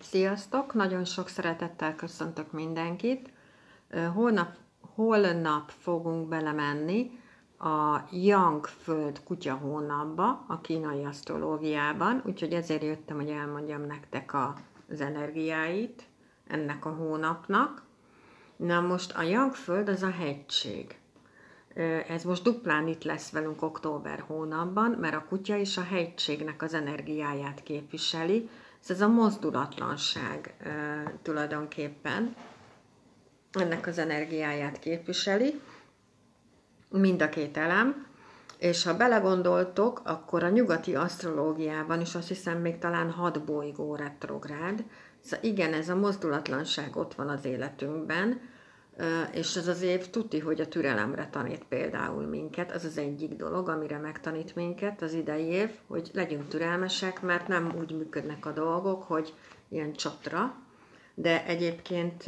Sziasztok! Nagyon sok szeretettel köszöntök mindenkit. Holnap, holnap fogunk belemenni a Yang Föld kutya hónapba, a kínai asztrológiában, úgyhogy ezért jöttem, hogy elmondjam nektek az energiáit ennek a hónapnak. Na most a Yang Föld az a hegység. Ez most duplán itt lesz velünk október hónapban, mert a kutya is a hegységnek az energiáját képviseli, ez a mozdulatlanság e, tulajdonképpen. Ennek az energiáját képviseli, mind a két elem, és ha belegondoltok, akkor a nyugati asztrológiában is azt hiszem még talán hat bolygó retrográd, szóval igen, ez a mozdulatlanság ott van az életünkben, és ez az év tuti, hogy a türelemre tanít például minket, az az egyik dolog, amire megtanít minket az idei év, hogy legyünk türelmesek, mert nem úgy működnek a dolgok, hogy ilyen csatra, de egyébként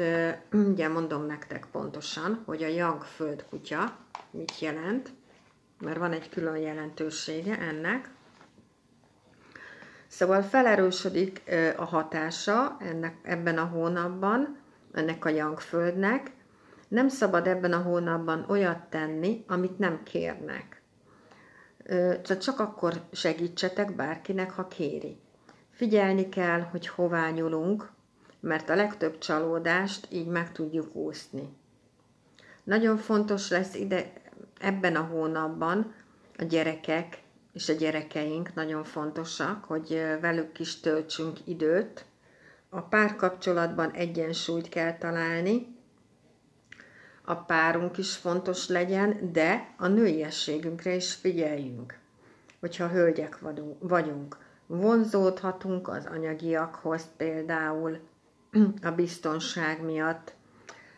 ugye mondom nektek pontosan, hogy a Yang földkutya mit jelent, mert van egy külön jelentősége ennek. Szóval felerősödik a hatása ennek, ebben a hónapban, ennek a Yang földnek, nem szabad ebben a hónapban olyat tenni, amit nem kérnek. Csak akkor segítsetek bárkinek, ha kéri. Figyelni kell, hogy hová nyúlunk, mert a legtöbb csalódást így meg tudjuk úszni. Nagyon fontos lesz ide ebben a hónapban a gyerekek és a gyerekeink nagyon fontosak, hogy velük is töltsünk időt. A párkapcsolatban egyensúlyt kell találni, a párunk is fontos legyen, de a nőiességünkre is figyeljünk. Hogyha hölgyek vagyunk, vonzódhatunk az anyagiakhoz például a biztonság miatt,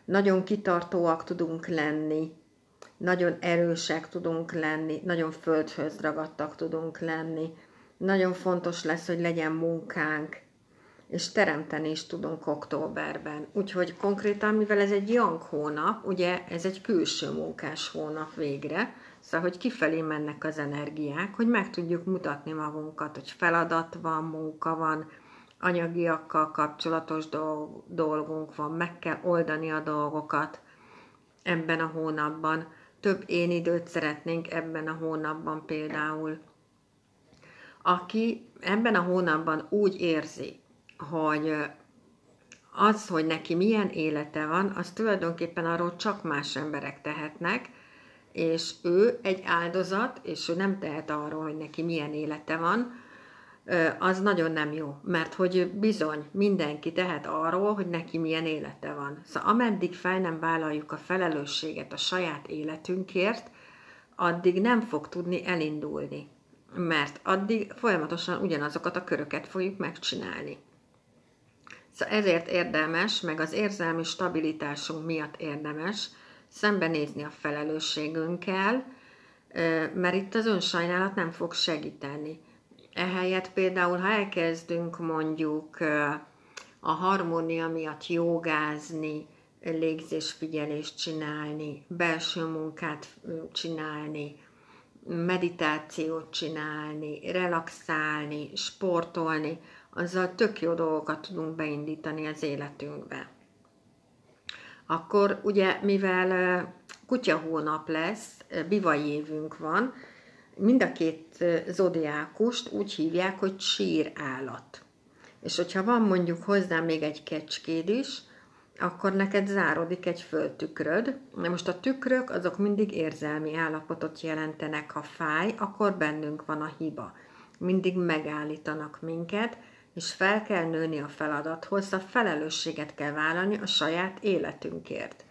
nagyon kitartóak tudunk lenni, nagyon erősek tudunk lenni, nagyon földhöz ragadtak tudunk lenni, nagyon fontos lesz, hogy legyen munkánk, és teremteni is tudunk októberben. Úgyhogy konkrétan, mivel ez egy young hónap, ugye ez egy külső munkás hónap végre, szóval, hogy kifelé mennek az energiák, hogy meg tudjuk mutatni magunkat, hogy feladat van, munka van, anyagiakkal kapcsolatos dolgunk van, meg kell oldani a dolgokat ebben a hónapban. Több én időt szeretnénk ebben a hónapban például. Aki ebben a hónapban úgy érzi, hogy az, hogy neki milyen élete van, az tulajdonképpen arról csak más emberek tehetnek, és ő egy áldozat, és ő nem tehet arról, hogy neki milyen élete van, az nagyon nem jó, mert hogy bizony mindenki tehet arról, hogy neki milyen élete van. Szóval ameddig fel nem vállaljuk a felelősséget a saját életünkért, addig nem fog tudni elindulni, mert addig folyamatosan ugyanazokat a köröket fogjuk megcsinálni. Szóval ezért érdemes, meg az érzelmi stabilitásunk miatt érdemes szembenézni a felelősségünkkel, mert itt az önsajnálat nem fog segíteni. Ehelyett például, ha elkezdünk mondjuk a harmónia miatt jogázni, légzésfigyelést csinálni, belső munkát csinálni, meditációt csinálni, relaxálni, sportolni, azzal tök jó dolgokat tudunk beindítani az életünkbe. Akkor ugye, mivel kutya hónap lesz, bivaj évünk van, mind a két zodiákust úgy hívják, hogy sír állat. És hogyha van mondjuk hozzá még egy kecskéd is, akkor neked zárodik egy földtükröd. Na most a tükrök azok mindig érzelmi állapotot jelentenek, ha fáj, akkor bennünk van a hiba. Mindig megállítanak minket, és fel kell nőni a feladathoz, a felelősséget kell vállalni a saját életünkért.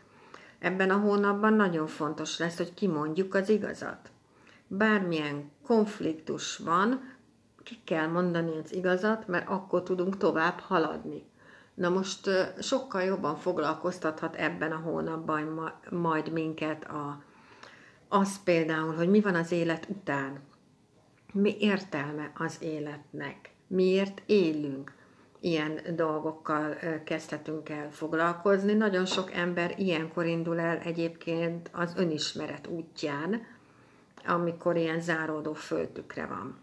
Ebben a hónapban nagyon fontos lesz, hogy kimondjuk az igazat. Bármilyen konfliktus van, ki kell mondani az igazat, mert akkor tudunk tovább haladni. Na most sokkal jobban foglalkoztathat ebben a hónapban majd minket a, az például, hogy mi van az élet után. Mi értelme az életnek miért élünk. Ilyen dolgokkal kezdhetünk el foglalkozni. Nagyon sok ember ilyenkor indul el egyébként az önismeret útján, amikor ilyen záródó földtükre van.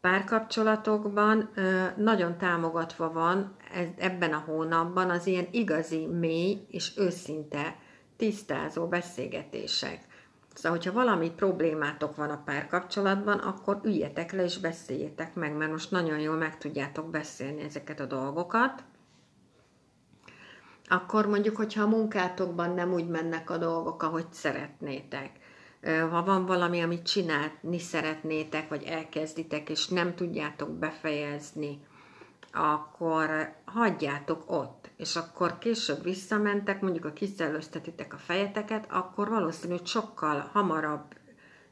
Párkapcsolatokban nagyon támogatva van ebben a hónapban az ilyen igazi, mély és őszinte tisztázó beszélgetések. Szóval, hogyha valami problémátok van a párkapcsolatban, akkor üljetek le és beszéljétek meg, mert most nagyon jól meg tudjátok beszélni ezeket a dolgokat. Akkor mondjuk, hogyha a munkátokban nem úgy mennek a dolgok, ahogy szeretnétek, ha van valami, amit csinálni szeretnétek, vagy elkezditek, és nem tudjátok befejezni, akkor hagyjátok ott, és akkor később visszamentek, mondjuk a kiszellőztetitek a fejeteket, akkor valószínű, sokkal hamarabb,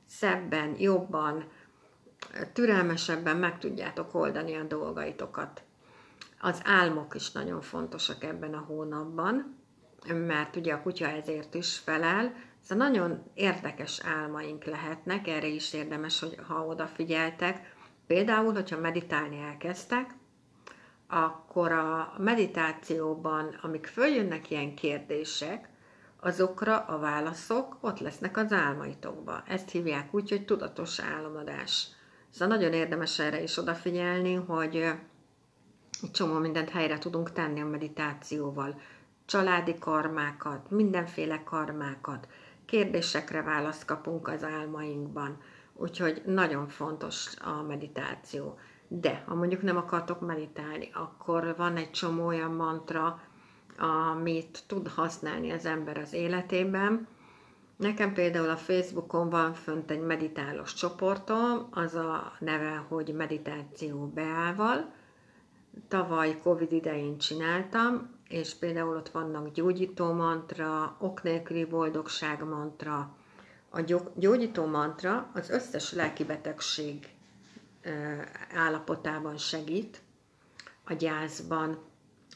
szebben, jobban, türelmesebben meg tudjátok oldani a dolgaitokat. Az álmok is nagyon fontosak ebben a hónapban, mert ugye a kutya ezért is felel, Szóval nagyon érdekes álmaink lehetnek, erre is érdemes, hogy ha odafigyeltek. Például, hogyha meditálni elkezdtek, akkor a meditációban, amik följönnek ilyen kérdések, azokra a válaszok ott lesznek az álmaitokba. Ezt hívják úgy, hogy tudatos álmodás. Szóval nagyon érdemes erre is odafigyelni, hogy egy csomó mindent helyre tudunk tenni a meditációval. Családi karmákat, mindenféle karmákat, kérdésekre választ kapunk az álmainkban. Úgyhogy nagyon fontos a meditáció. De ha mondjuk nem akartok meditálni, akkor van egy csomó olyan mantra, amit tud használni az ember az életében. Nekem például a Facebookon van fönt egy meditálós csoportom, az a neve, hogy meditáció beával. Tavaly Covid idején csináltam, és például ott vannak gyógyító mantra, ok nélküli boldogság mantra. A gyógyító mantra az összes lelki betegség állapotában segít, a gyászban,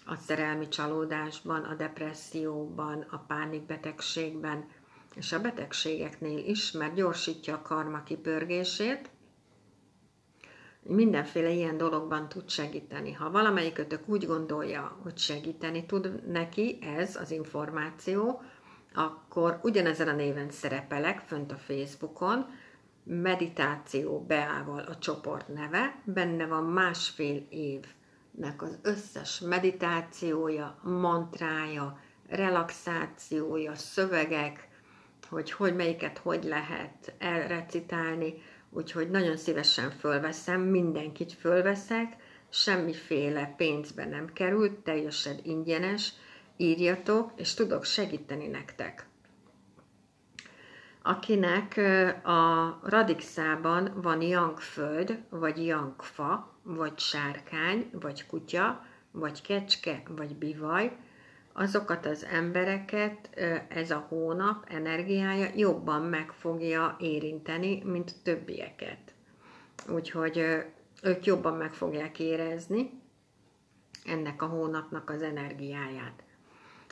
a szerelmi csalódásban, a depresszióban, a pánikbetegségben, és a betegségeknél is, mert gyorsítja a karma kipörgését, mindenféle ilyen dologban tud segíteni. Ha valamelyikötök úgy gondolja, hogy segíteni tud neki ez az információ, akkor ugyanezen a néven szerepelek fönt a Facebookon, meditáció beával a csoport neve, benne van másfél évnek az összes meditációja, mantrája, relaxációja, szövegek, hogy hogy melyiket hogy lehet elrecitálni, úgyhogy nagyon szívesen fölveszem, mindenkit fölveszek, semmiféle pénzbe nem került, teljesen ingyenes, írjatok, és tudok segíteni nektek. Akinek a radixában van jangföld, vagy jangfa, vagy sárkány, vagy kutya, vagy kecske, vagy bivaj, azokat az embereket ez a hónap energiája jobban meg fogja érinteni, mint többieket. Úgyhogy ők jobban meg fogják érezni ennek a hónapnak az energiáját.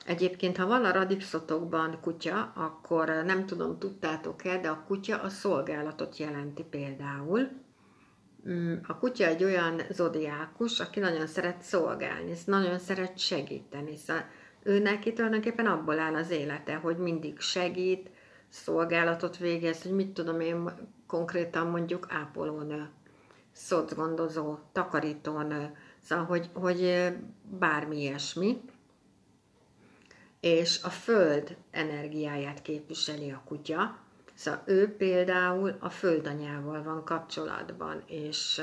Egyébként, ha van a radixotokban kutya, akkor nem tudom, tudtátok-e, de a kutya a szolgálatot jelenti például. Mm, a kutya egy olyan zodiákus, aki nagyon szeret szolgálni, nagyon szeret segíteni. Szóval ő neki tulajdonképpen abból áll az élete, hogy mindig segít, szolgálatot végez, hogy mit tudom én konkrétan mondjuk ápolónő, szocgondozó, takarítónő, szóval hogy, hogy bármi ilyesmi. És a föld energiáját képviseli a kutya, szóval ő például a földanyával van kapcsolatban, és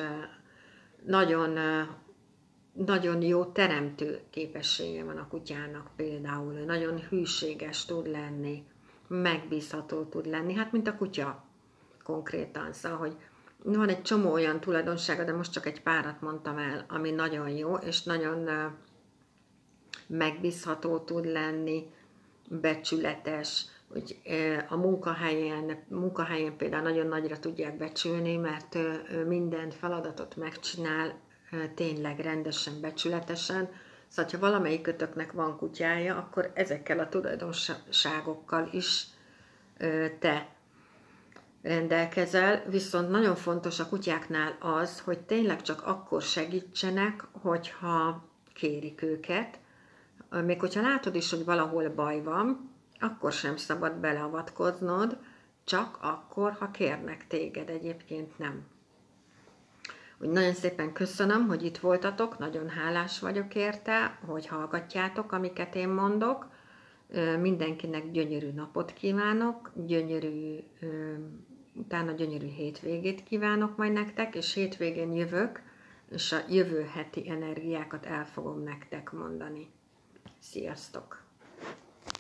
nagyon nagyon jó teremtő képessége van a kutyának például, nagyon hűséges tud lenni, megbízható tud lenni, hát mint a kutya konkrétan, szóval, hogy van egy csomó olyan tulajdonsága, de most csak egy párat mondtam el, ami nagyon jó, és nagyon megbízható tud lenni, becsületes, hogy a munkahelyen, munkahelyen például nagyon nagyra tudják becsülni, mert minden feladatot megcsinál, tényleg rendesen, becsületesen. Szóval, ha valamelyikötöknek van kutyája, akkor ezekkel a tulajdonságokkal is te rendelkezel, viszont nagyon fontos a kutyáknál az, hogy tényleg csak akkor segítsenek, hogyha kérik őket. Még hogyha látod is, hogy valahol baj van, akkor sem szabad beleavatkoznod, csak akkor, ha kérnek téged, egyébként nem. Úgy nagyon szépen köszönöm, hogy itt voltatok, nagyon hálás vagyok érte, hogy hallgatjátok, amiket én mondok. Mindenkinek gyönyörű napot kívánok, gyönyörű, utána gyönyörű hétvégét kívánok majd nektek, és hétvégén jövök, és a jövő heti energiákat el fogom nektek mondani. Sziasztok!